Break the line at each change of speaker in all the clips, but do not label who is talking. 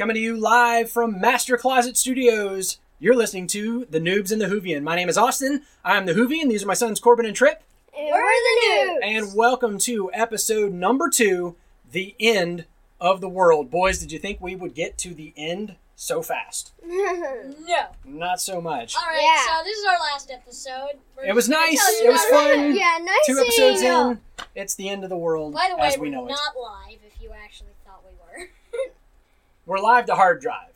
Coming to you live from Master Closet Studios. You're listening to The Noobs and the Whovian. My name is Austin. I'm the Whovian. These are my sons Corbin and Trip.
And we're the noobs.
And welcome to episode number two The End of the World. Boys, did you think we would get to the end so fast?
No.
Not so much.
All right.
Yeah.
So this is our last episode. We're
It was
just gonna
nice.
tell you
It was
about
fun.
yeah, nice
Two
seeing
episodes
you.
in, it's the end of the world
By the way,
as we
we're
know it.
not live. If you actually thought we were.
We're live to hard drive.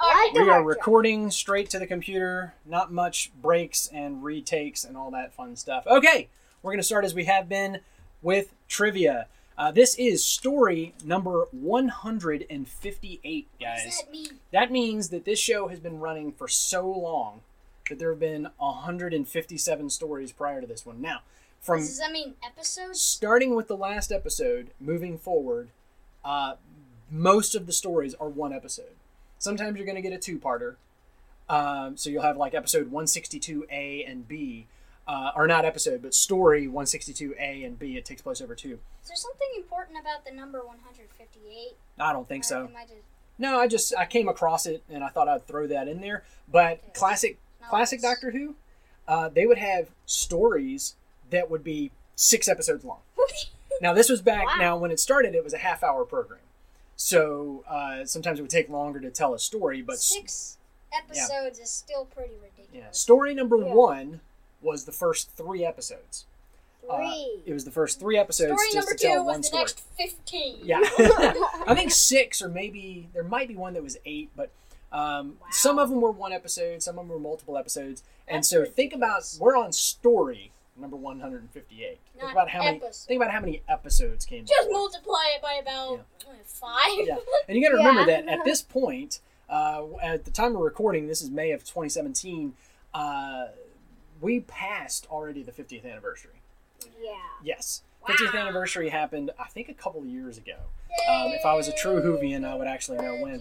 Okay.
We are
drive.
recording straight to the computer, not much breaks and retakes and all that fun stuff. Okay, we're going to start as we have been with trivia. Uh, this is story number 158,
What
guys.
does that mean?
That means that this show has been running for so long that there have been 157 stories prior to this one. Now, from
Does that mean episodes?
starting with the last episode, moving forward, uh, most of the stories are one episode. Sometimes you're going to get a two-parter, um, so you'll have like episode 162A and B, uh, or not episode, but story 162A and B. It takes place over two.
Is there something important about the number 158?
I don't think
Or
so.
I just
No, I just I came across it and I thought I'd throw that in there. But
Okay.
classic classic? Doctor Who, uh, they would have stories that would be six episodes long. Now this was back.
Wow.
Now when it started, it was a half hour program, so uh, sometimes it would take longer to tell a story. But
Six episodes is still pretty ridiculous.
yeah, story number
Yeah.
one was the first three episodes. Uh,
Three.
it was the first three episodes
Story
just
number
to tell
two was the
story.
next 15.
Yeah, I think six or maybe there might be one that was eight, but um,
Wow.
some of them were one episode, some of them were multiple episodes, and
That's
so think about we're on story number one hundred and fifty-eight. Think about how many
episode.
think about how many episodes came.
Just
before.
multiply it by about uh, five.
Yeah, and you got to remember that at this point, uh, at the time of recording, this is May of 2017. Uh, we passed already the 50th anniversary.
yeah.
Yes, 50th anniversary happened, I think, a couple of years ago. Um, if I was a true Whovian, I would actually know when.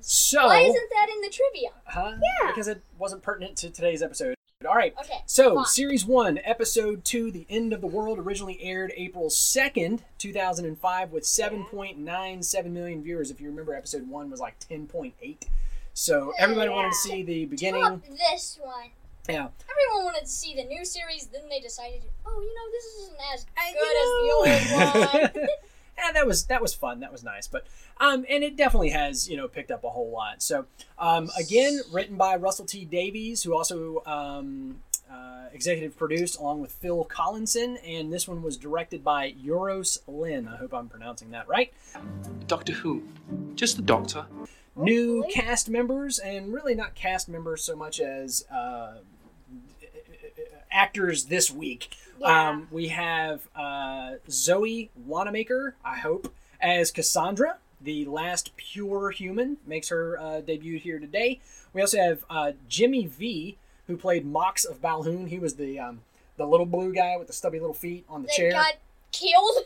So,
Why isn't that in the trivia?
huh?
Yeah.
because it wasn't pertinent to today's episode. All right.
Okay.
So,
fine.
Series 1, Episode 2, The End of the World, originally aired April 2nd, 2005, with 7.97 million viewers. If you remember, Episode 1 was like 10.8. So, oh, everybody wanted to see the beginning.
Top this one.
Yeah.
Everyone wanted to see the new series, then they decided, oh, you know, this isn't as
I-
good
you
as the old one.
and that was that was fun. That was nice. But um, and it definitely has you know picked up a whole lot. So um, again, written by Russell T Davies, who also um, uh, executive produced along with Phil Collinson, and this one was directed by Euros Lyn. I hope I'm pronouncing that right.
Doctor Who? Just the Doctor?
New
Hopefully.
cast members, and really not cast members so much as uh, actors this week.
Yeah.
Um, we have uh, Zoe Wanamaker, I hope, as Cassandra, the last pure human, makes her uh, debut here today. We also have uh, Jimmy Vee, who played Mox of Balhoon. He was the um, the little blue guy with the stubby little feet on the chair.
they
chair.
got killed.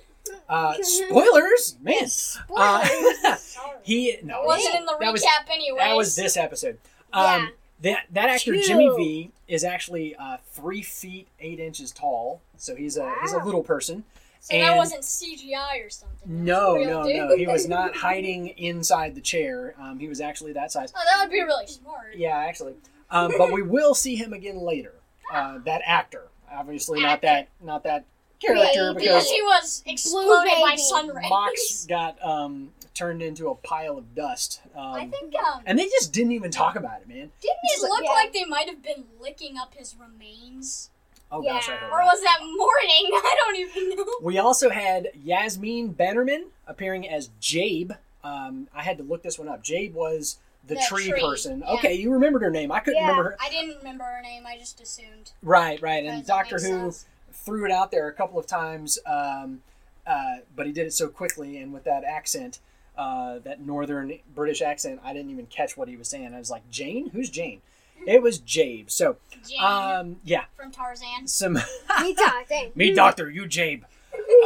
Uh, spoilers, man. Uh, he no,
wasn't in the
that was-
recap anyway.
that was this episode.
Yeah.
That that actor
Cute.
Jimmy Vee is actually uh, three feet eight inches tall, so he's a he's a little person.
So that wasn't CGI or something.
No, no,
dude.
no. He was not hiding inside the chair. Um, he was actually that size.
Oh, that would be really smart.
Yeah, actually. Um, but we will see him again later. Uh, that actor, obviously not that not that character.
Because
because
he was exploded by
baby.
sun rays.
Mox got um, turned into a pile of dust. Um,
I think, um,
and they just didn't even talk about it, man.
didn't
Just
it
like-
look
Yeah.
like they might have been licking up his remains?
Oh gosh, I heard
Or
that.
was that morning? I don't even know.
We also had Yasmin Bannerman appearing as Jabe. Um, I had to look this one up. Jabe was the,
The
tree,
tree,
person.
yeah.
Okay, you remembered her name. I couldn't
Yeah.
remember her.
I didn't remember her name. I just assumed.
Right, right. And Doctor Who
sense?
threw it out there a couple of times, um, uh, but he did it so quickly and with that accent, uh, that northern British accent, I didn't even catch what he was saying. I was like, Jane? Who's Jane? It was Jabe. So,
Jane
um, yeah,
from Tarzan.
some.
Me talking.
Me, Doctor, you Jabe.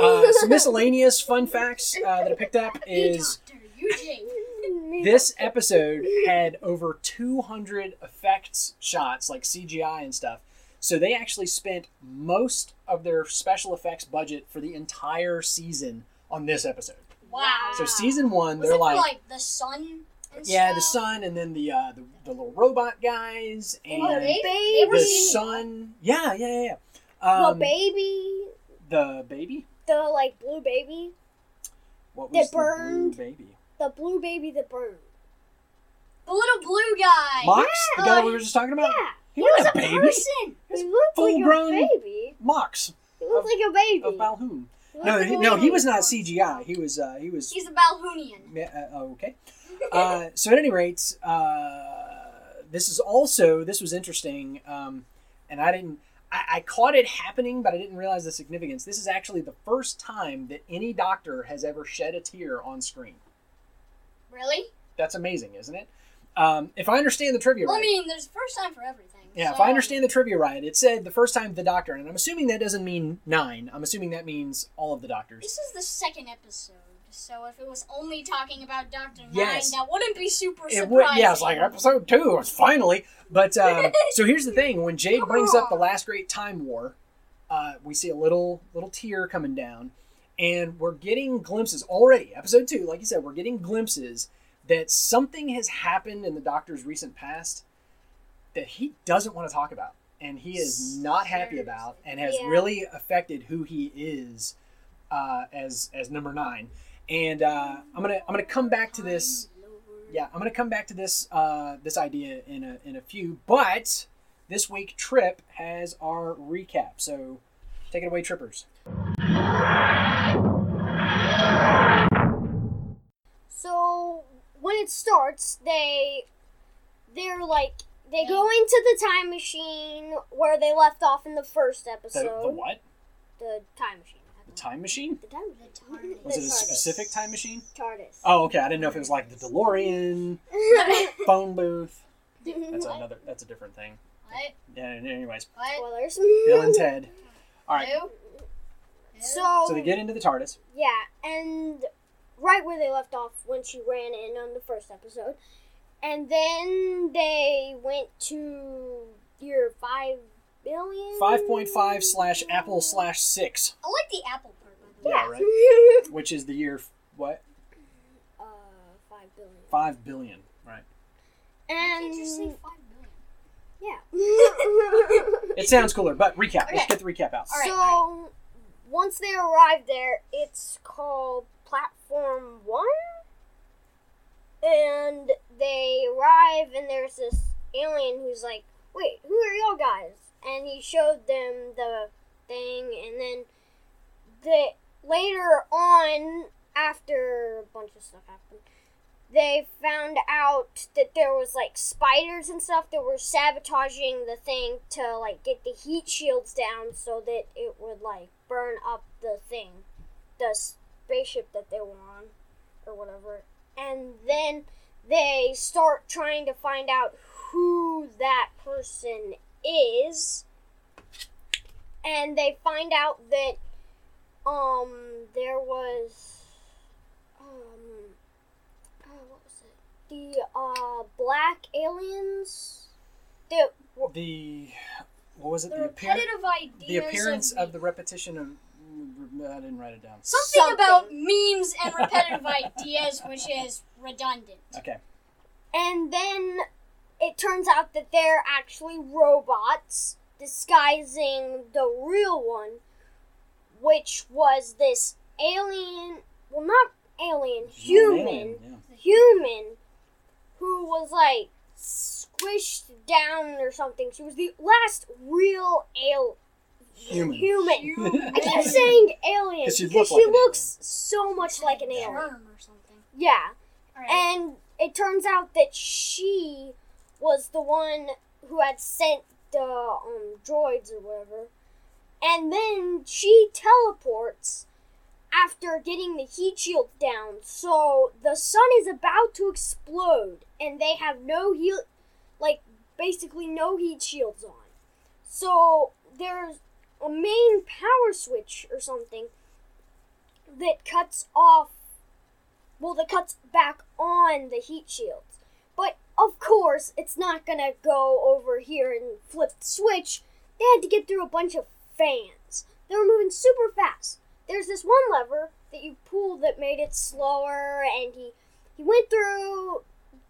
Uh, some miscellaneous fun facts uh, that I picked up
Hey,
is
Doctor, you Jane.
this episode had over 200 effects shots, like CGI and stuff. So they actually spent most of their special effects budget for the entire season on this episode.
Wow.
So season one,
Was
they're
it
like,
like the sun? and
Yeah, the sun, and then the uh, the, the little robot guys, and
the
they- they
baby.
were
the
seeing-
Yeah, yeah, yeah. yeah.
the
Um,
baby.
the baby.
The like blue baby.
What
That
was the blue baby?
The blue baby that burned.
The little blue guy.
Mox, the guy
Yeah.
we were just talking about.
Yeah.
He,
He was
wasn't
a
a baby.
Person.
He looked like
full-grown
a baby.
Mox
He looked like a baby.
of Balhoon. No, he, no, he was not CGI. He was uh, he was
He's a Balhoonian.
Yeah, uh, okay. Uh, so at any rate, uh, this is also this was interesting, um, and I didn't. I, I caught it happening, but I didn't realize the significance. This is actually the first time that any doctor has ever shed a tear on screen.
Really?
That's amazing, isn't it? Um, if I understand the trivia
Well, I mean, there's first time for everything.
Yeah, if I understand the trivia right, it said the first time the doctor, and I'm assuming that doesn't mean nine. I'm assuming that means all of the doctors.
This is the second episode, so if it was only talking about Doctor
Yes.
Nine, that wouldn't be super
It
surprising.
would, yeah, it's like episode two. It's finally. But um, so here's the thing: when Jabe brings up the last great time war, uh, we see a little little tear coming down, and we're getting glimpses already. Episode two, like you said, we're getting glimpses that something has happened in the Doctor's recent past that he doesn't want to talk about, and he is not happy about, and has
Yeah.
really affected who he is uh, as as number nine. And uh, I'm gonna I'm gonna come back to this yeah, I'm gonna come back to this uh, this idea in a in a few, but this week Trip has our recap. So take it away, Trippers.
So when it starts, they they're like they go into the time machine where they left off in the first episode.
the what?
The time machine.
The time machine?
The time machine.
Was it
The
a specific time machine?
TARDIS.
Oh, okay. I didn't know if it was like the DeLorean phone booth. That's another. That's a different thing.
What?
Yeah. Anyways,
What?
Spoilers.
Bill and Ted. All right.
Who? Who?
So,
So they get into the TARDIS.
yeah, and right where they left off when she ran in on the first episode, and then they went to year five billion.
Five point five slash Apple slash six.
I like the apple part, by the way.
Yeah. Right. Which is the year what?
uh, five billion.
Five billion. Right.
Why can't you say
And yeah.
It sounds cooler, but recap. Let's get the recap out.
All right,
so once they arrive there, it's called Platform One, and they arrive, and there's this alien who's like, "Wait, who are y'all guys?" And he showed them the thing, and then the later on, after a bunch of stuff happened, they found out that there was like spiders and stuff that were sabotaging the thing to like get the heat shields down so that it would like burn up the thing, the spaceship that they were on, or whatever. And then they start trying to find out who that person is, and they find out that um there was um oh, what was it? The uh black aliens that were,
The what was it?
The
The, appear-
repetitive ideas.
the appearance
of,
of the repetition of. I didn't write it down.
something,
something.
about memes and repetitive ideas, which is redundant.
Okay.
and then it turns out that they're actually robots disguising the real one, which was this alien. Well, not alien, human.
Alien, yeah.
human who was like squished down or something. She was the last real alien.
Human.
Human. I keep saying alien
'Cause she
because
looked
she
like an
looks so much like an alien.
Or something.
Yeah,
All right.
and it turns out that she was the one who had sent the um, droids or whatever, and then she teleports after getting the heat shield down. So the sun is about to explode, and they have no heat, like basically no heat shields on. So there's a main power switch or something that cuts off. Well, that cuts back on the heat shields. But of course, it's not gonna go over here and flip the switch. They had to get through a bunch of fans. They were moving super fast. There's this one lever that you pull that made it slower, and he he went through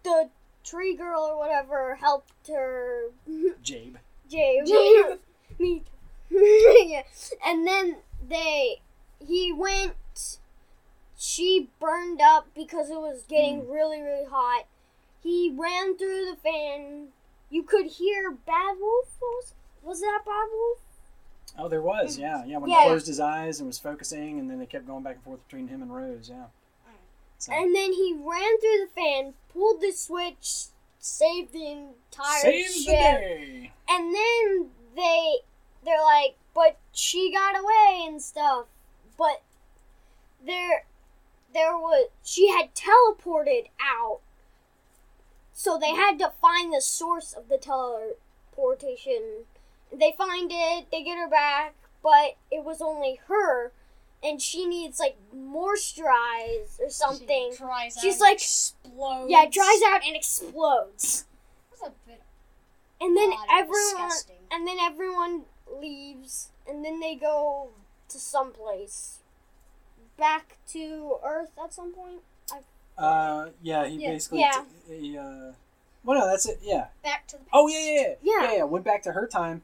the tree girl or whatever helped her
Jabe.
Jabe.
Jabe.
Me. yeah. And then they he went she burned up because it was getting hmm. really, really hot. He ran through the fan. You could hear Bad Wolf was was that Bad Wolf?
Oh, there was, yeah, yeah. When
Yeah.
he closed his eyes and was focusing, and then they kept going back and forth between him and Rose, yeah. So,
And then he ran through the fan, pulled the switch, saved the entire
save the day.
And then they they're like, but she got away and stuff. But there there was she had teleported out. So they had to find the source of the teleportation. They find it, they get her back, but it was only her and she needs like moisturize or something.
She dries out
She's like-
explodes.
Yeah, it dries out and explodes.
That's a bit
And then everyone
disgusting.
and then everyone leaves and then they go to someplace back to earth at some point
Uh, yeah, he
Yeah.
basically.
Yeah.
He, uh, well, no, that's it. Yeah.
back to the.
Oh, yeah, yeah, yeah.
Yeah.
yeah, yeah. Went back to her time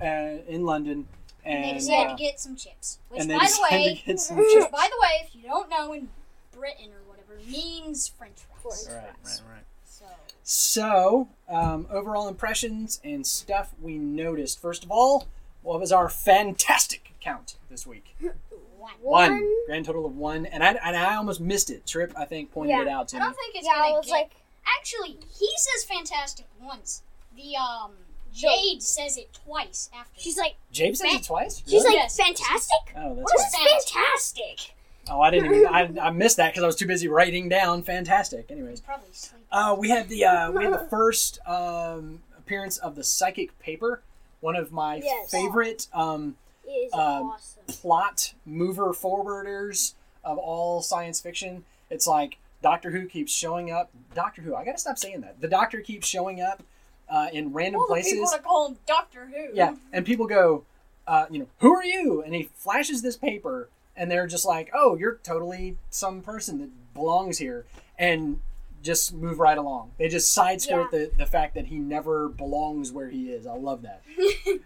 uh, in London,
And they decided
uh,
to get some chips. Which,
and they
by the way,
to get some
which,
chips.
by the way, if you don't know, in Britain or whatever, means French fries.
French
Right, right, right.
So
So, um, overall impressions and stuff we noticed. First of all, what was our fantastic count this week?
one.
One.
Grand total of one. And I, and I almost missed it. Trip, I think, pointed
Yeah.
it out to me.
I
me.
don't think it's
yeah
gonna
i was
get.
like
Actually, he says fantastic once. The um Jabe says it twice after.
she's like
Jabe says
Fan-
it twice?
she's like
Yes.
fantastic
oh, that's
What is
right.
What's fantastic
Oh, I didn't even. I, I missed that because I was too busy writing down fantastic. Anyways,
probably sleeping.
uh, we had the uh, we had the first um, appearance of the psychic paper. One of my
Yes.
favorite um,
it is
Um,
awesome
plot mover forwarders of all science fiction. It's like Doctor Who keeps showing up. Doctor Who, I gotta stop saying that. The Doctor keeps showing up uh, in random
All the
places.
people that call him Doctor Who.
Yeah, and people go, uh, you know, who are you? And he flashes this paper, and they're just like, oh, you're totally some person that belongs here, and just move right along. They just sidescope the, the fact that he never belongs where he is. I love that.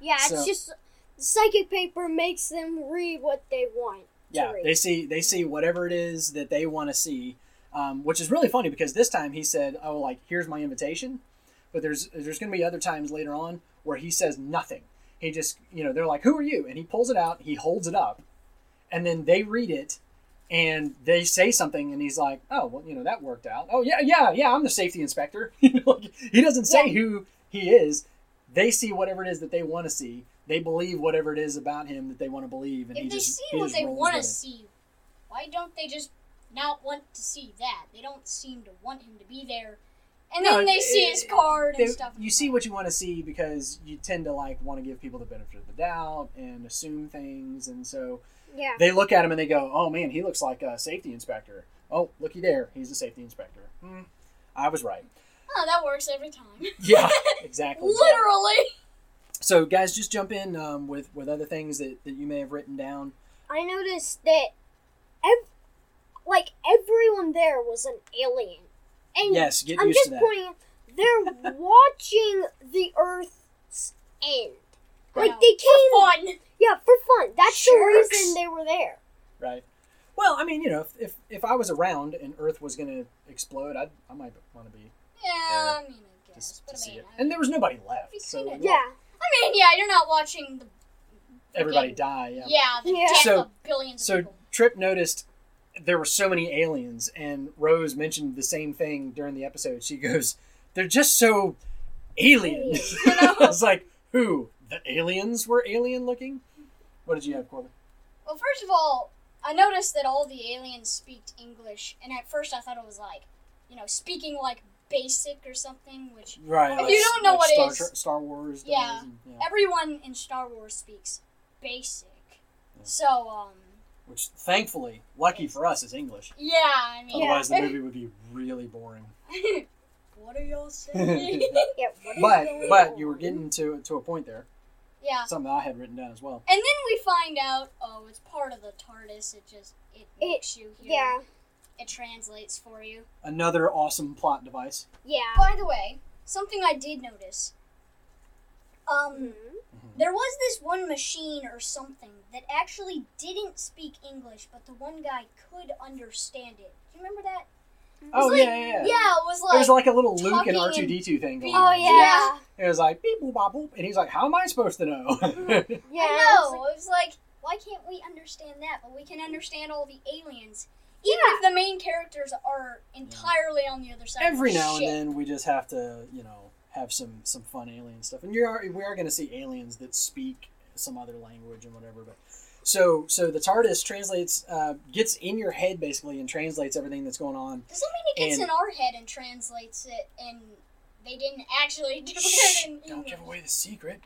yeah it's just psychic paper makes them read what they want to
Yeah,
read.
they see they see whatever it is that they want to see, um, which is really funny because this time he said, "Oh, like here's my invitation," but there's there's going to be other times later on where he says nothing. He just you know they're like, "Who are you?" and he pulls it out, he holds it up, and then they read it, and they say something, and he's like, "Oh, well, you know that worked out. Oh yeah, yeah, yeah, I'm the safety inspector." You know, like, he doesn't say
Yeah.
who he is. They see whatever it is that they want to see. They believe whatever it is about him that they want to believe, and he
If they
just
see what they want to see, why don't they just not want to see that? They don't seem to want him to be there. And
No,
then they
it-
see his card
They-
and stuff.
you see what you want to see because you tend to like want to give people the benefit of the doubt and assume things, and so
yeah
they look at him and they go, "Oh man, he looks like a safety inspector." Oh, looky there, he's a safety inspector. Hmm, I was right.
Oh, that works every time.
Yeah, exactly.
Literally.
So, guys, just jump in um, with with other things that, that you may have written down.
i noticed that ev- like everyone there was an alien and
Yes, get
I'm
used
just
to that.
pointing. They're watching the Earth's end. Like
No.
they came,
Fun.
yeah, for fun. That's the reason they were there.
Right. Well, I mean, you know, if if, if I was around and Earth was going to explode, I'd, I might want to be
Yeah, I mean, I guess.
to
But I
see it.
I,
And there was nobody left, so
kinda-
Yeah,
I mean, yeah, you're not watching the.
everybody
freaking-
die. Yeah.
Yeah, the
Yeah.
death
So-
of billions
So
of people.
Trip noticed there were so many aliens, and Rose mentioned the same thing during the episode. She goes, "They're just so alien."
You know?
I was like, "Who? The aliens were alien looking?" What did you have, Corbin?
Well, first of all, I noticed that all the aliens speak English, and at first I thought it was like, you know, speaking like basic or something, which
Right.
If you don't know what
Star,
is-
Tre- Star Wars. does,
Yeah.
and- yeah.
everyone in Star Wars speaks basic. So, um,
Which, thankfully, lucky for us, is English.
yeah, I mean,
Otherwise, the movie would be really boring.
what are y'all saying?
yeah. What is
But
going
but
on?
you were getting to to a point there.
yeah,
Something I had written down as well.
and then we find out, oh, it's part of the TARDIS. It just it makes you hear.
Yeah,
it translates for you.
Another awesome plot device.
Yeah.
By the way, something I did notice. Um,
Mhm.
there was this one machine or something that actually didn't speak English, but the one guy could understand it. Do you remember that?
Oh
like-
yeah, yeah, yeah.
Yeah, it was like.
There was like a little Luke and R two D two thing going
Oh
on.
yeah.
It was like beep boop bop boop, and he's like, "How am I supposed to know?"
Yeah.
I
it's
know.
like-
It was like, why can't we understand that, but we can understand all the aliens? Even
Yeah.
if the main characters are entirely on the other side. of
Every now and then, we just have to, you know, have some some fun alien stuff, and you are we are going to see aliens that speak some other language and whatever. But so so the TARDIS translates, uh, gets in your head basically, and translates everything that's going on.
Does that mean it gets
And-
in our head and translates it, and they didn't actually do
Shh,
it in
don't
English?
give away the secret.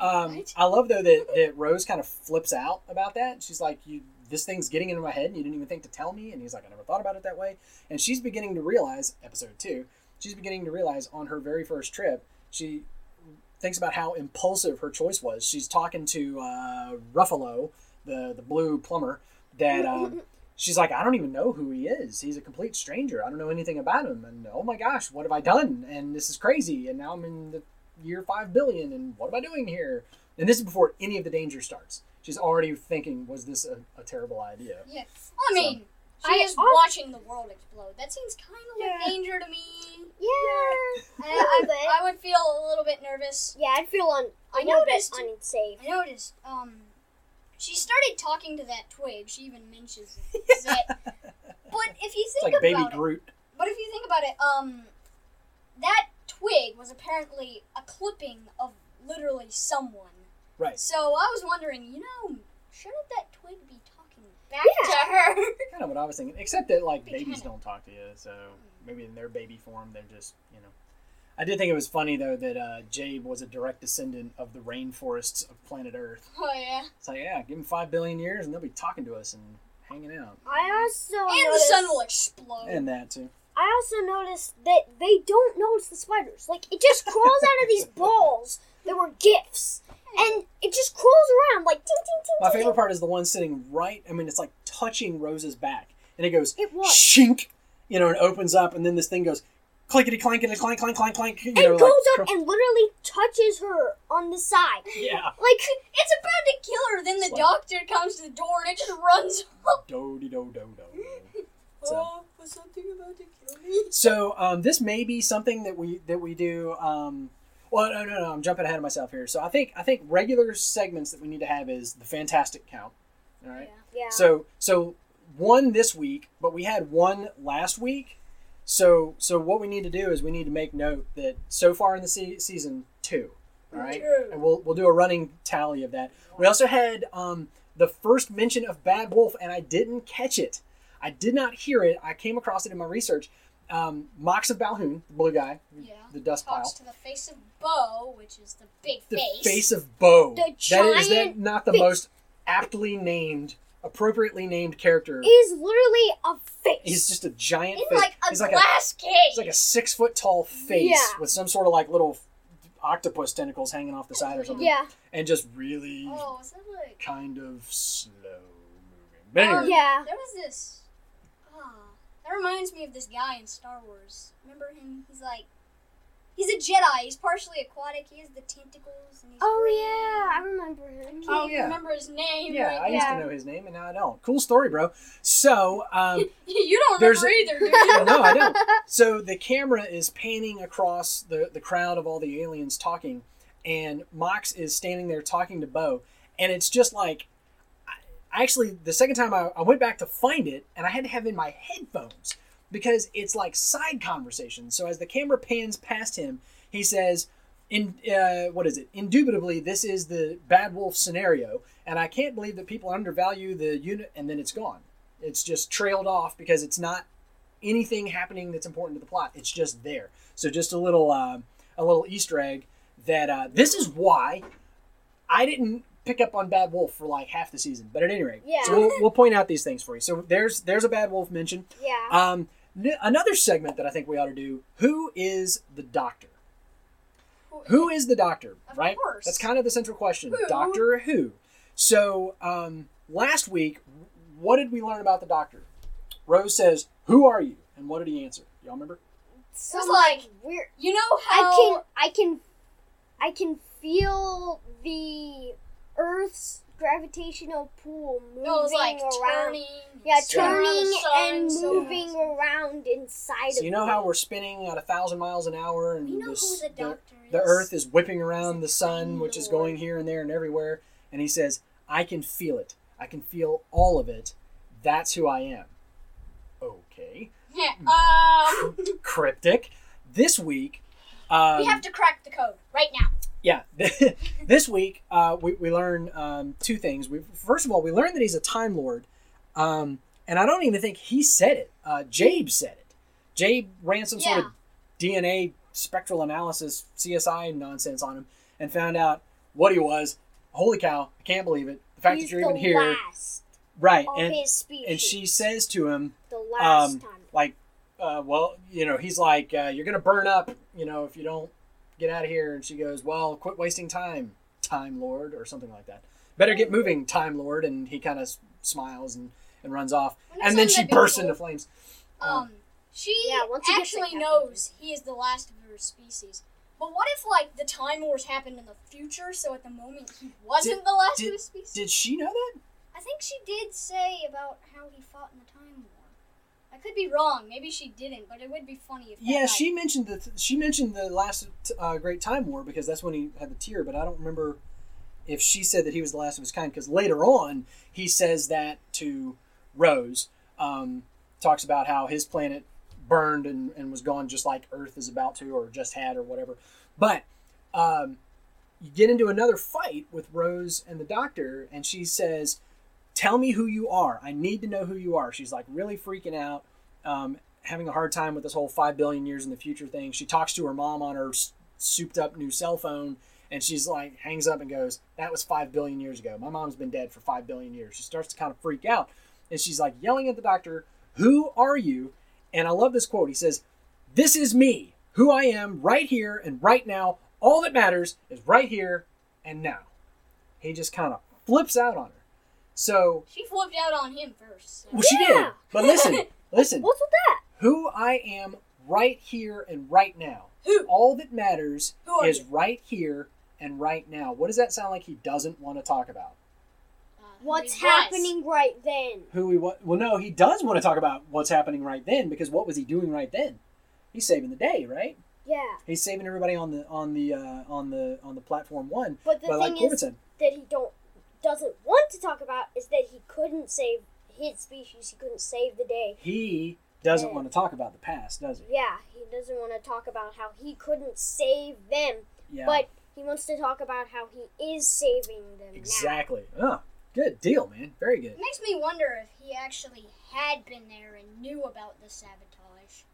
Um, I love though that, that Rose kind of flips out about that. She's like, "You, this thing's getting into my head, and you didn't even think to tell me." And he's like, "I never thought about it that way." And she's beginning to realize, episode two, she's beginning to realize on her very first trip, she thinks about how impulsive her choice was. She's talking to uh, Raffalo, the the blue plumber, that um, she's like, I don't even know who he is. He's a complete stranger. I don't know anything about him. And oh my gosh, what have I done? And this is crazy. And now I'm in the year five billion. And what am I doing here? And this is before any of the danger starts. She's already thinking, was this a, a terrible idea?
Yeah. I mean, she
I
is
also-
watching the world explode. That seems kind of like
Yeah.
danger to me.
Yeah.
I, I, I would feel a little bit nervous.
Yeah, I'd feel un-
I
a little bit
noticed-
unsafe.
I noticed. Um, she started talking to that twig. She even mentions it. but if you
It's
think
like baby
about it,
Groot.
but if you think about it, um, that twig was apparently a clipping of literally someone.
Right.
So I was wondering, you know, shouldn't that twig be talking back
Yeah.
to her?
Kind of what I was thinking. Except that like babies
kinda-
don't talk to you, so maybe in their baby form they're just you know. I did think it was funny though that uh, Jabe was a direct descendant of the rainforests of planet Earth.
oh yeah.
It's like, yeah, give them five billion years and they'll be talking to us and hanging out.
I also
And the sun will explode.
And that too.
I also noticed that they don't notice the spiders. Like it just crawls out of these balls that were gifts, and it just crawls around like ting ting ting.
My
ting,
favorite
ting.
part is the one sitting right. I mean, it's like touching Rose's back, and it goes
It was.
shink, you know, and opens up, and then this thing goes clinkety clankety clank clank clank clank. You
and
know,
goes
like,
up and literally touches her on the side.
yeah,
Like
It's about to kill her. Then the
It's like-
doctor comes to the door and it just runs up.
do do do do do. So-
Oh, was something about to kill me?
So um, this may be something that we that we do. Um, well, no, no, no. I'm jumping ahead of myself here. So I think I think regular segments that we need to have is the fantastic count. All right.
yeah.
So so one this week, but we had one last week. So so what we need to do is we need to make note that so far in the se- season two, all right,
Two.
and we'll we'll do a running tally of that. We also had um, the first mention of Bad Wolf, and I didn't catch it. I did not hear it. I came across it in my research. Um, Mox of Balhoon, the blue guy,
Yeah.
the dust
Talks
pile,
to the face of Boe, which is the big
the
face.
face of Boe.
The
that is that
giant
not the
face.
most aptly named, appropriately named character.
He's literally a face.
He's just a giant
in
face.
like a
he's like a
glass cage.
he's like a six foot tall face
Yeah.
with some sort of like little octopus tentacles hanging off the side or something.
yeah.
And just really
oh, like?
kind of slow moving. But anyway,
Um,
Yeah.
There was this. That reminds me of this guy in Star Wars. Remember him? He's like, he's a Jedi. He's partially aquatic. He has the tentacles. And he's
Oh
green.
yeah, I remember him.
I can't
Oh,
even
yeah.
remember his name.
yeah,
right
I used
Yeah.
to know his name and now I don't. Cool story, bro. So, um,
you don't
There's
remember
a-
either, do you?
no, I don't. So the camera is panning across the, the crowd of all the aliens talking, and Mox is standing there talking to Boe, and it's just like, I, actually, the second time I, I went back to find it, and I had to have in my headphones because it's like side conversation. So as the camera pans past him, he says, "In uh, what is it? Indubitably, this is the Bad Wolf scenario, and I can't believe that people undervalue the unit." And then it's gone. It's just trailed off because it's not anything happening that's important to the plot. It's just there. So just a little uh, a little Easter egg that uh, this is why I didn't pick up on Bad Wolf for like half the season. But at any rate,
Yeah.
so we'll, we'll point out these things for you. So there's there's a Bad Wolf mention.
Yeah.
Um, n- another segment that I think we ought to do: Who is the Doctor? Who is the Doctor?
Of
right.
course.
That's kind of the central question.
Who?
Doctor Who. So um, last week, what did we learn about the Doctor? Rose says, Who are you? And what did he answer? Y'all remember?
Some
like-
weird.
You know how I
can I can I can feel the Earth's gravitational pull moving
no, it was like
around.
turning.
Yeah,
spinning
turning
sun,
and
so-
moving around inside
So
of
you know how we're spinning at a thousand miles an hour, and
know
this-
who the doctor is?
the Earth is whipping around the sun,
Time
which is going here and there and everywhere. And he says, "I can feel it. I can feel all of it. That's who I am." Okay,
Yeah. Um,
cryptic. This week, um,
we have to crack the code right now.
Yeah, this week uh, we we learn um, two things. We first of all we learn that he's a time lord, um, and I don't even think he said it. Uh, Jabe said it. Jabe ran some sort of DNA spectral analysis CSI nonsense on him and found out what he was. Holy cow! I can't believe it. The fact
He's
that you're even here, right?
of
And and she says to him,
the last
um,
time.
like, uh, well, you know, he's like, uh, you're gonna burn up, you know, if you don't get out of here. And she goes, well, quit wasting time, Time Lord, or something like that. Better get moving, Time Lord. And he kind of smiles and, and runs off.
When
And then she bursts
cool,
into flames.
Um, she
Yeah, once he gets the
actually knows he is the last of her species. But what if, like, the Time Wars happened in the future, so at the moment he wasn't the last
did-
of his species?
Did she know that?
I think she did say about how he fought in the Time War. I could be wrong. Maybe she didn't, but it would be funny if.
Yeah, she mentioned the she mentioned the last uh, Great Time War because that's when he had the tear. But I don't remember if she said that he was the last of his kind because later on he says that to Rose. Um, talks about how his planet burned and, and was gone just like Earth is about to or just had or whatever. But um, you get into another fight with Rose and the Doctor, and she says, "Tell me who you are. I need to know who you are." She's like really freaking out. Um, having a hard time with this whole five billion years in the future thing. She talks to her mom on her souped up new cell phone, and she's like, hangs up and goes, "That was five billion years ago. My mom's been dead for five billion years." She starts to kind of freak out, and she's like yelling at the doctor, "Who are you?" And I love this quote. He says, "This is me, who I am, right here and right now. All that matters is right here and now." He just kind of flips out on her. So,
She flipped out on him first. so-
well, she did.
Yeah.
But listen, listen
What's with that?
who I am right here and right now.
Who?
All that matters
Who
is
you?
right here and right now. What does that sound like he doesn't want to talk about?
Uh,
What's
he was.
happening right then?
Who he wa- well no, he does want to talk about what's happening right then because what was he doing right then? He's saving the day, right?
Yeah,
He's saving everybody on the on the uh, on the on the platform one.
but the
but like
thing
Corbin
is
said,
that he don't doesn't want to talk about is that he couldn't save his species. He couldn't save the day.
he doesn't
Yeah.
want to talk about the past, does he?
Yeah, he doesn't want to talk about how he couldn't save them,
Yeah.
but he wants to talk about how he is saving them now.
exactly. Oh, good deal, man. Very good.
It makes me wonder if he actually had been there and knew about the sabotage.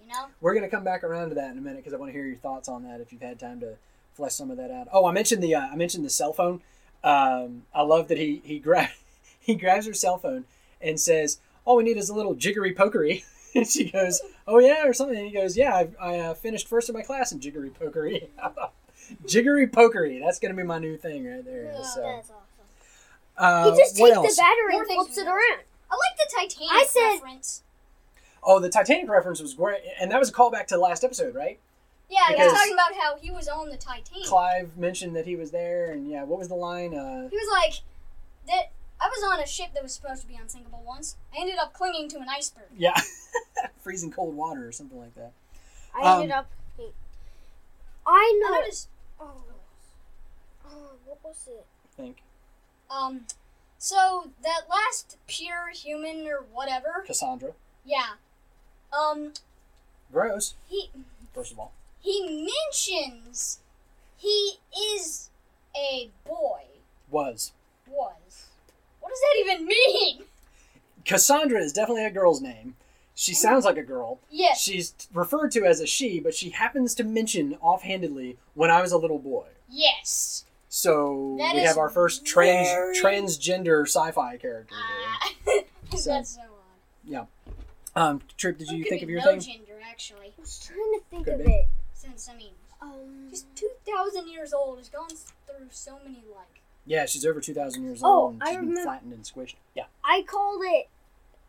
You know?
We're gonna come back around to that in a minute because I want to hear your thoughts on that if you've had time to flesh some of that out. Oh, I mentioned the uh, I mentioned the cell phone. Um, I love that he he grab he grabs her cell phone and says, "All we need is a little jiggery pokery." and she goes, "Oh yeah," or something. And he goes, "Yeah, I, I uh, finished first in my class in jiggery pokery." jiggery pokery. That's gonna be my new thing right there.
Yeah,
So,
That's awesome.
uh,
he just takes
else?
the battery and flips it around.
I like the Titanic
I said-
reference.
Oh, the Titanic reference was great, and that was a callback to the last episode, right?
Yeah, he
Because-
was talking about how he was on the Titanic.
Clive mentioned that he was there, and yeah, what was the line? Uh,
He was like, that I was on a ship that was supposed to be unsinkable once. I ended up clinging to an iceberg.
yeah, freezing cold water or something like that.
I ended
Um,
up. I know.
Noticed,
Oh, oh, what was it?
I think
um, so that last pure human or whatever,
Cassandra,
yeah, um,
gross.
he
First of all,
he mentions he is a boy.
was
Was. What does that even mean?
Cassandra is definitely a girl's name. She sounds like a girl.
Yes.
She's referred to as a she, but she happens to mention offhandedly when I was a little boy.
Yes.
So
That
we have our first trans
very-
transgender sci-fi character. here.
Uh,
So-
that's so odd. Yeah.
Um, Trip, did you think of your
no
thing?
gender, actually.
I was trying to think
Could
of
be.
it.
Since, I mean,
Um,
she's 2,000 years old, has gone through so many, like,
Yeah, she's over two thousand years
Oh,
old. and
I
been
remember-
flattened and squished. Yeah.
I called it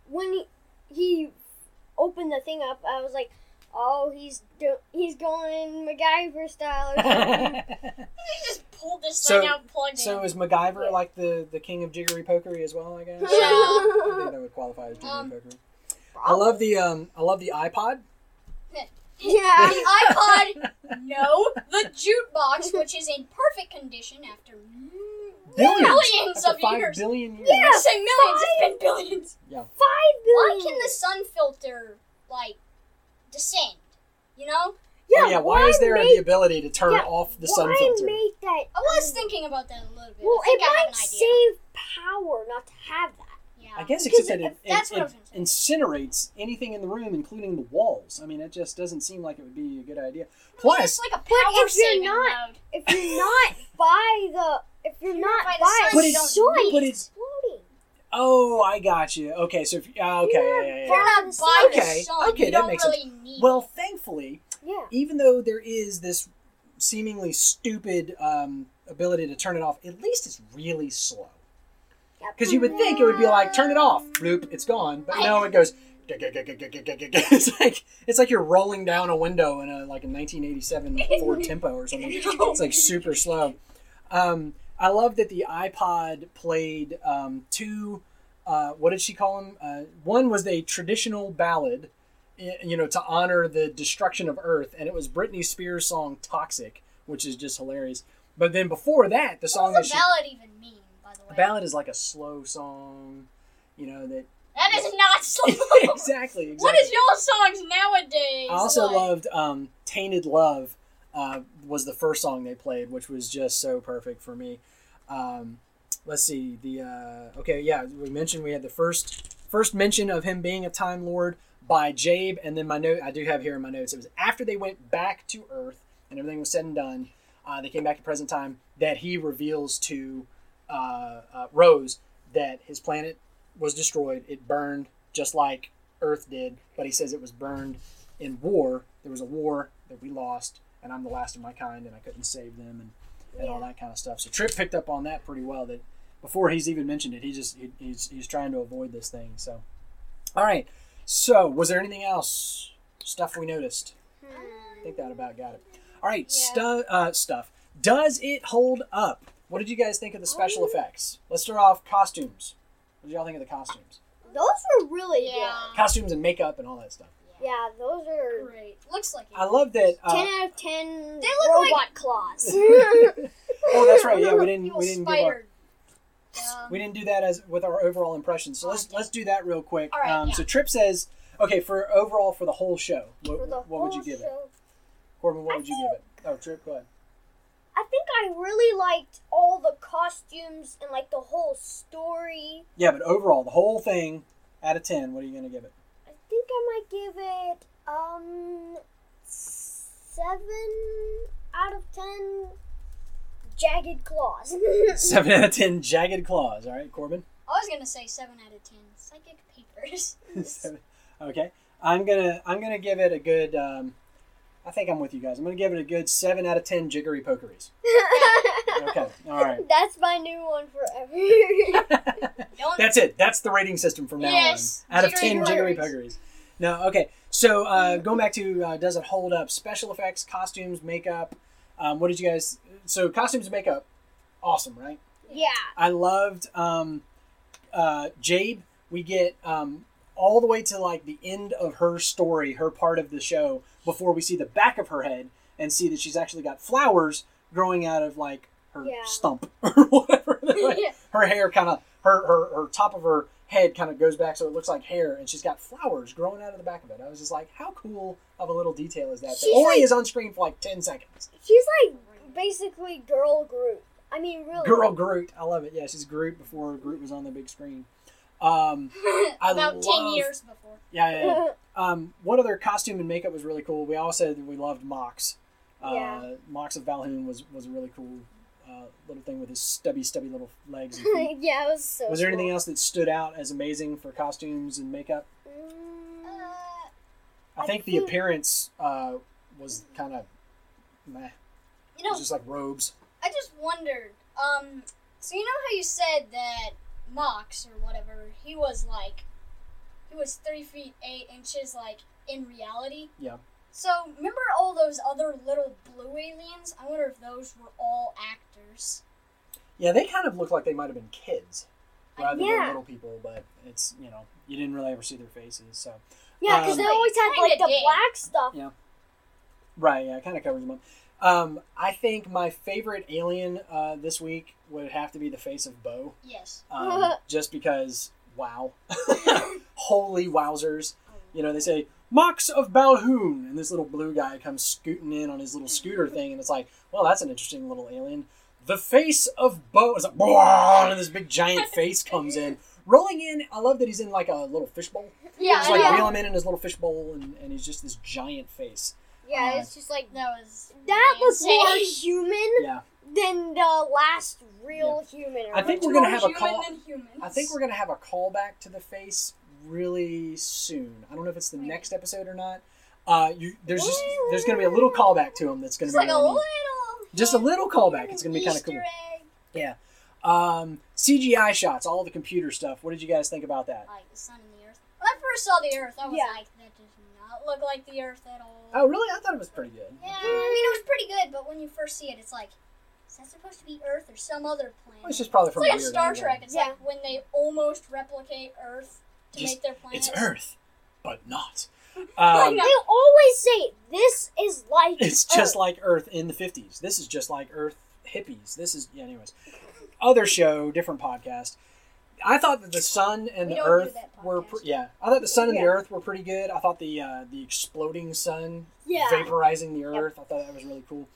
when he, he opened the thing up, I was like, "Oh, he's do- he's going MacGyver style." Or something.
He just pulled this
So-
thing out and plugged
so
in.
is MacGyver
Yeah.
like the, the king of jiggery pokery as well? I guess.
Yeah.
I think that would qualify as jiggery
Um,
pokery. I love the um I love the iPod.
Yeah.
The iPod, no. The jukebox, which is in perfect condition after
Billions.
millions
After
of
five
years.
billion years.
I say millions, it's been billions. Yeah.
Five
Why
billion.
can the sun filter, like, descend? You know?
Yeah,
oh, yeah. Why, is there
make,
the ability to turn
yeah,
off the
why
sun filter?
make that?
I was
um,
thinking about that a little bit.
Well,
I think
it
I have
might
an idea.
save power not to have that.
Yeah.
I guess
Because
except that it, it,
that's what I
it
was gonna say.
incinerates anything in the room, including the walls. I mean, it just doesn't seem like it would be a good idea. Plus,
it's like a
But
power
if you're
saving
not-
mode.
If you're not by the, if you're not
by the
by,
sun,
But
the
it's-
sun,
but
it's
it's-
floating.
oh, I got you. Okay, so if, uh, okay, yeah, yeah, yeah.
you're by
Okay,
the sun,
okay,
you
that
don't
makes sense.
really need
Well, thankfully,
Yeah.
even though there is this seemingly stupid um, ability to turn it off, at least it's really slow. Because you would think it would be like turn it off, bloop, it's gone. But no, it goes. It's like it's like you're rolling down a window in a like a 1987 Ford Tempo or something. It's like super slow. Um, I love that the iPod played um, two. Uh, what did she call them? Uh, one was a traditional ballad, you know, to honor the destruction of Earth, and it was Britney Spears' song "Toxic," which is just hilarious. But then before that, the song
What
that
does
she
a ballad even mean, by the way?
a ballad is like a slow song, you know that.
That is not slow.
exactly, exactly.
What is your songs nowadays?
I also
like?
loved um, "Tainted Love." Uh, was the first song they played, which was just so perfect for me. Um, let's see the uh, okay, yeah, we mentioned we had the first first mention of him being a Time Lord by Jabe, and then my note I do have here in my notes. It was after they went back to Earth and everything was said and done. Uh, they came back to present time that he reveals to uh, uh, Rose that his planet was destroyed. It burned just like Earth did, but he says it was burned in war. There was a war that we lost, and I'm the last of my kind, and I couldn't save them, and, and all that kind of stuff. So Trip picked up on that pretty well. That before he's even mentioned it, he just he, he's he's trying to avoid this thing. So, all right. So, was there anything else? Stuff we noticed. I think that about got it. All right,
Yeah.
stu- uh, stuff. Does it hold up? What did you guys think of the special effects? Let's start off costumes. What did y'all think of the costumes?
Those were really
Yeah.
Costumes and makeup and all that stuff.
Yeah, those are
Great. Looks like it.
I love that. Uh,
ten out of ten.
They look like-
robot claws.
oh, that's right. Yeah, we didn't. We didn't give our,
spider. Um,
we didn't do that as with our overall impressions. So let's let's do that real quick.
All right,
um,
yeah.
So Trip says, okay, for overall for the whole show, what,
the
what would you
whole
give it?
show.
Corbin, what
I
would you give it? Oh, Trip, go ahead.
I really liked all the costumes and like the whole story.
Yeah, but overall, the whole thing, out of ten, what are you gonna give it?
I think I might give it um seven out of ten jagged claws.
Seven out of ten, jagged claws. All right, Corbin.
I was gonna say seven out of ten. Psychic papers.
Seven. Okay, I'm gonna I'm gonna give it a good. Um, I think I'm with you guys. I'm gonna give it a good seven out of ten jiggery pokeries. Okay, all right.
That's my new one forever.
Don't
That's it. That's the rating system from now
Yes,
on. Out of
jiggery
ten jiggery
pokeries.
pokeries. No, okay. So uh, going back to uh, does it hold up? Special effects, costumes, makeup. Um, what did you guys? So costumes and makeup, awesome, right?
yeah.
I loved um, uh, Jabe. We get um, all the way to like the end of her story, her part of the show, before we see the back of her head and see that she's actually got flowers growing out of like her
Yeah.
stump or whatever. Like, her hair kind of her, her her top of her head kind of goes back so it looks like hair, and she's got flowers growing out of the back of it. I was just like, how cool of a little detail is that? That
She's like-
is on screen for like ten seconds.
She's like basically girl Groot. I mean, really.
Girl Groot, I love it. Yeah, she's Groot before Groot was on the big screen. Um,
about ten years before.
yeah, yeah, yeah. Um, what other costume and makeup was really cool? We all said that we loved Mox. Uh,
Yeah.
Mox of Valhoun was was a really cool uh, little thing with his stubby, stubby little legs.
Yeah, it was so.
was there anything else that stood out as amazing for costumes and makeup?
Mm,
Uh,
I
I
think the appearance uh, was kind of meh.
you
It
know,
was just like robes.
I just wondered. Um, so you know how you said that Mox or whatever, he was like he was three feet eight inches, like in reality.
Yeah.
So remember all those other little blue aliens? I wonder if those were all actors.
Yeah, they kind of look like they might have been kids rather
Yeah.
than little people, but it's you know you didn't really ever see their faces, so
Yeah, because
Um,
they always had like the
did.
black stuff.
Yeah. right, yeah, it kind of covers them up. Um, I think my favorite alien uh, this week would have to be the face of Boe,
Yes.
um, just because wow, holy wowzers! You know they say Mox of Balhoon, and this little blue guy comes scooting in on his little scooter thing, and it's like, well, that's an interesting little alien. The face of Boe is like, and this big giant face comes in, rolling in. I love that he's in like a little fishbowl.
Yeah,
Just like reel him in in his little fishbowl, and, and he's just this giant face.
Yeah,
Uh,
it's just like
that was
that was
insane.
more human
Yeah,
than the last real human.
I think we're gonna have a call-
than.
I think we're gonna have a callback to the face really soon. I don't know if it's the next episode or not. Uh, you, there's just there's gonna be a little callback to him that's gonna
It's
be
like a
really neat.
little,
Just a little callback. It's gonna be kinda cool.
egg.
Um, CGI shots, all the computer stuff. What did you guys think about that?
Like the sun and the earth. When I first saw the earth, I was
Yeah.
like, that does not look like the earth at all.
Oh, really? I thought it was pretty good.
Yeah, I mean, it was pretty good, but when you first see it, it's like, is that supposed to be Earth or some other planet?
Well, it's just probably
It's
from
like a Star
anyway.
Trek. It's
Yeah.
like when they almost replicate Earth to
Just-
make their planet.
It's Earth, but not.
Like,
Um,
they always say this is like
it's just like Earth in the 50s. This is just like Earth hippies. This is, yeah, anyways. Other show, different podcast. I thought that the sun and
We
the Earth were, pre- yeah. I thought the sun and the Earth were pretty good. I thought the uh, the exploding sun
yeah.
vaporizing the Earth. I thought that was really cool.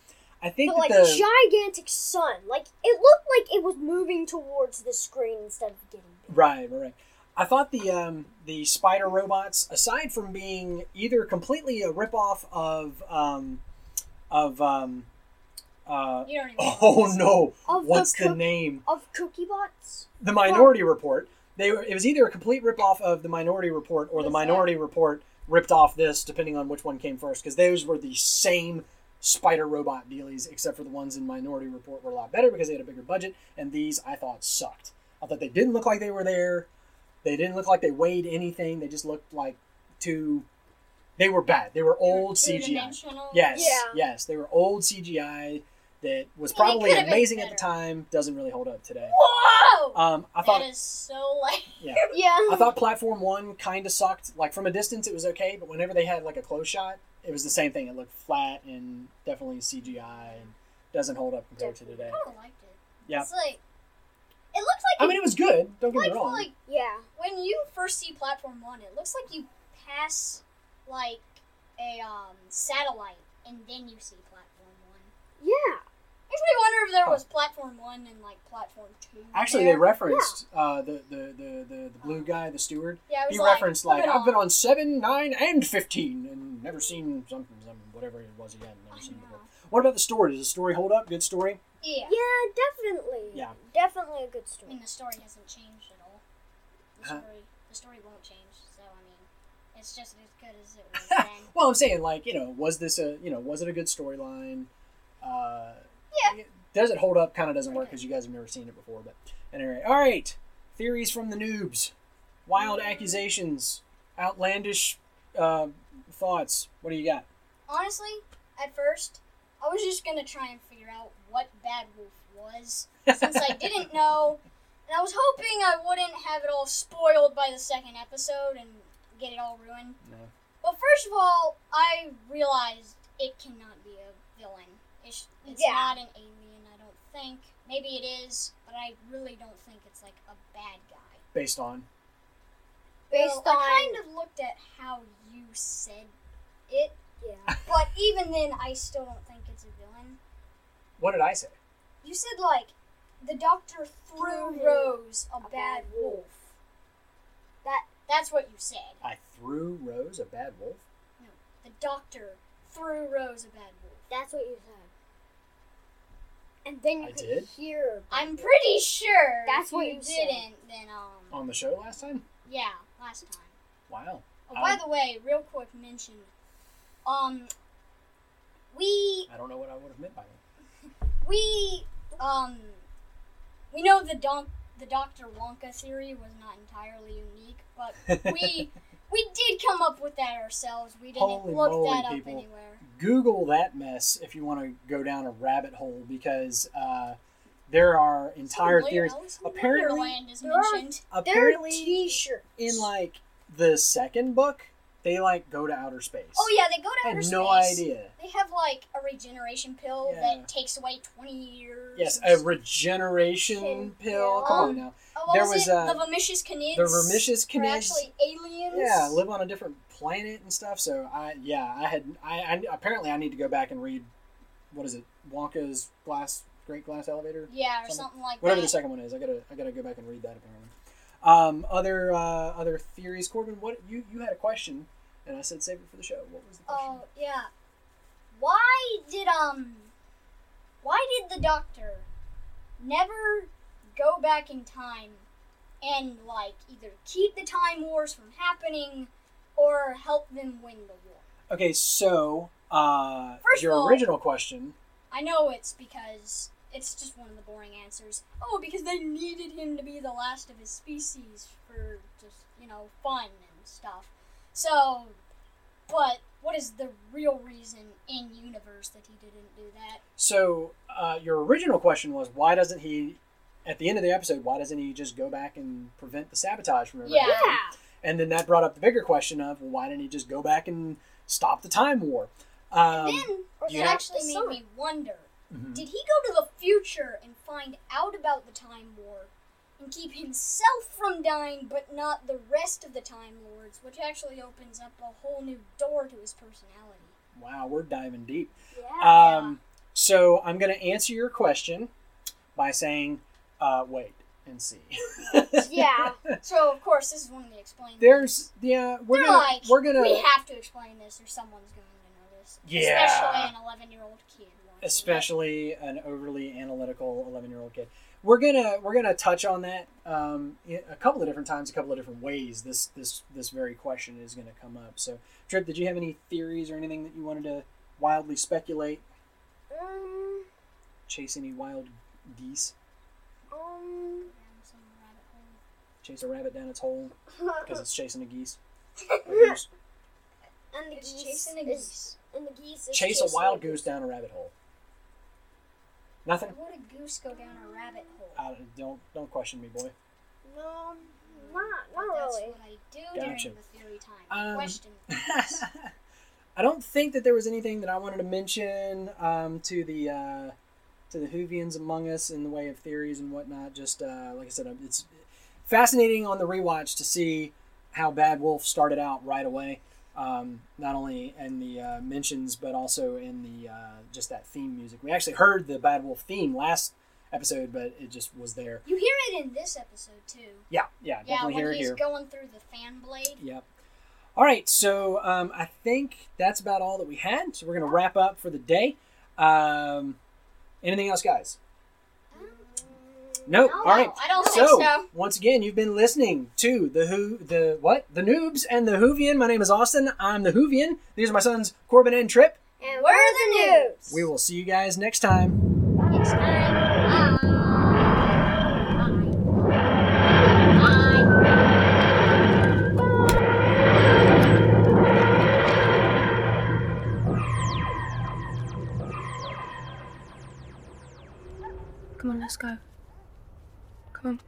I think
But like
the
gigantic sun, like it looked like it was moving towards the screen instead of getting big.
right, right, right. I thought the um, the spider robots, aside from being either completely a ripoff of um, of um, uh,
you don't even
oh
what
no,
Of
what's
the,
the name?
of Cookie Bots?
The Minority Report. They were. It was either a complete ripoff of the Minority Report or
What
the
is that?
Minority Report ripped off this, depending on which one came first. Because those were the same spider robot dealies, except for the ones in Minority Report were a lot better because they had a bigger budget, and these I thought sucked. I thought they didn't look like they were there. They didn't look like they weighed anything. They just looked like two. They were bad. They were old CGI. Yes,
Yeah.
yes, they were old CGI that was probably amazing at the time. Doesn't really hold up today.
Whoa!
Um, I thought
that is so like.
yeah.
Yeah.
I thought platform one kind of sucked. Like from a distance, it was okay, but whenever they had like a close shot, it was the same thing. It looked flat and definitely CGI and doesn't hold up compared to today.
I kind of liked it.
Yeah.
It's like. It looks like.
I mean, it was good. Don't get
like,
me wrong.
like
yeah.
when you first see platform one, it looks like you pass like a um satellite and then you see platform one.
Yeah.
Makes me wonder if there was platform one and like platform two.
Actually,
there.
they referenced uh, the, the, the, the, the blue guy, the steward.
Yeah, it was
He
like,
referenced like
put
I've been on seven, nine, and fifteen, and never seen something, something whatever it was he hadn't never
I
seen
know.
before. What about the story? Does the story hold up? Good story.
Yeah.
Yeah, definitely.
Yeah.
Definitely a good story.
I
story.
mean, the story hasn't changed at all. The
Huh?
story, the story won't change. So I mean, it's just as good as it was then.
Well, I'm saying like you know, was this a you know, was it a good storyline? Uh,
Yeah.
Does it hold up? Kind of doesn't work because you guys have never seen it before. But anyway, all right. Theories from the noobs, wild accusations, outlandish uh, thoughts. What do you got?
Honestly, at first, I was just gonna try and figure out what Bad Wolf was, since I didn't know, and I was hoping I wouldn't have it all spoiled by the second episode and get it all ruined.
No.
But first of all, I realized it cannot be a villain. It's, it's
Yeah.
not an alien, I don't think. Maybe it is, but I really don't think it's like a bad guy.
Based on
Based
well,
on
I kind of looked at how you said it,
yeah.
but even then, I still don't think it's a villain.
what did I say?
You said like the doctor threw
Threw
Rose a,
a
bad
bad
wolf.
That-
that's what you said.
I threw Rose a bad wolf. No.
The doctor threw Rose a bad wolf.
That's what you said. And then you
I
could
did?
hear.
I'm pretty sure.
That's what
you
you
didn't. Then um,
On the show last time?
yeah, last time.
Wow.
Oh, by
Um,
the way, real quick mention. Um, we
I don't know what I would have meant by that.
we um we know the don the Dr. Wonka theory was not entirely unique, but we we did come up with that ourselves. We didn't
Holy
look
moly,
that up
people.
anywhere.
Google that mess if you want to go down a rabbit hole because uh, there are entire
Some
theories.
Alice
Apparently-
Wonderland is
There are-
mentioned.
Apparently,
t-shirts.
in like the second book, they like go to outer space.
Oh yeah, they go to
I
outer
had
space.
no idea.
They have like a regeneration pill
Yeah.
that takes away twenty years.
Yes, a regeneration
Can-
pill.
yeah.
Come on now.
What
there
was,
was,
it?
uh,
the Vermicious Knids.
The Vermicious
Are
Knids.
actually aliens.
Yeah, live on a different planet and stuff. So I, yeah, I had, I, I apparently I need to go back and read, what is it, Wonka's glass, Great Glass Elevator,
Yeah, or
Something-
something like
whatever
that.
the second one is. I gotta, I gotta go back and read that apparently. Um, other, uh, other theories, Corbin. What you, you had a question, and I said save it for the show. What was the question?
Oh yeah. Why did um? Why did the Doctor never go back in time and like either keep the Time Wars from happening or help them win the war?
Okay, so uh,
First
your
all-
original question.
I know it's because it's just one of the boring answers. Oh, because they needed him to be the last of his species for just, you know, fun and stuff. So, but what is the real reason in universe that he didn't do that?
So uh, your original question was why doesn't he, at the end of the episode, why doesn't he just go back and prevent the sabotage from ever
Yeah.
happening?
Yeah.
And then that brought up the bigger question of well, why didn't he just go back and stop the time war? Um,
then
Or
it actually made
sun.
me wonder
mhm.
did he go to the future and find out about the Time War and keep himself from dying, but not the rest of the Time Lords, which actually opens up a whole new door to his personality?
Wow, we're diving deep.
Yeah.
Um, so I'm going to answer your question by saying, uh, wait and see.
yeah.
So of course this is one of the explained.
There's yeah, we're
They're
gonna
like,
we're gonna
we have to explain this, or someone's going to know this.
Yeah.
Especially an 11 year old kid. wants to know.
especially an overly analytical 11 year old kid we're gonna we're gonna touch on that um, a couple of different times a couple of different ways this this this very question is gonna come up so trip did you have any theories or anything that you wanted to wildly speculate
Um.
chase any wild geese
Um.
Down some rabbit hole.
chase a rabbit down its hole because it's chasing a geese
and the
It's
geese
chasing a
is-
geese.
and the geese is
chase a wild
the
goose down a rabbit hole nothing
would a goose go down a rabbit hole?
uh, don't don't question me boy
No, not
But
not
that's
really.
what I do
Gotcha.
during the theory time.
Um,
Question.
I don't think that there was anything that I wanted to mention um, to the uh, to the Whovians among us in the way of theories and whatnot. Just uh, like I said, it's fascinating on the rewatch to see how Bad Wolf started out right away. Um, not only in the uh, mentions, but also in the uh, just that theme music. We actually heard the Bad Wolf theme last episode, but it just was there.
You hear it in this episode too.
Yeah, yeah,
Yeah,
definitely hear it
he's
here.
going through the fan blade.
Yep. All right, so um, I think that's about all that we had. So we're going to wrap up for the day. Um, anything else, guys? Um, nope.
No,
all right.
I don't
So,
think so.
once again, you've been listening to the Who, the what, the Noobs and the Whovian. My name is Austin. I'm the Whovian. These are my sons Corbin and Trip.
And
We're the
noobs.
We will see you guys next time.
Next time.
Let's go. Come on.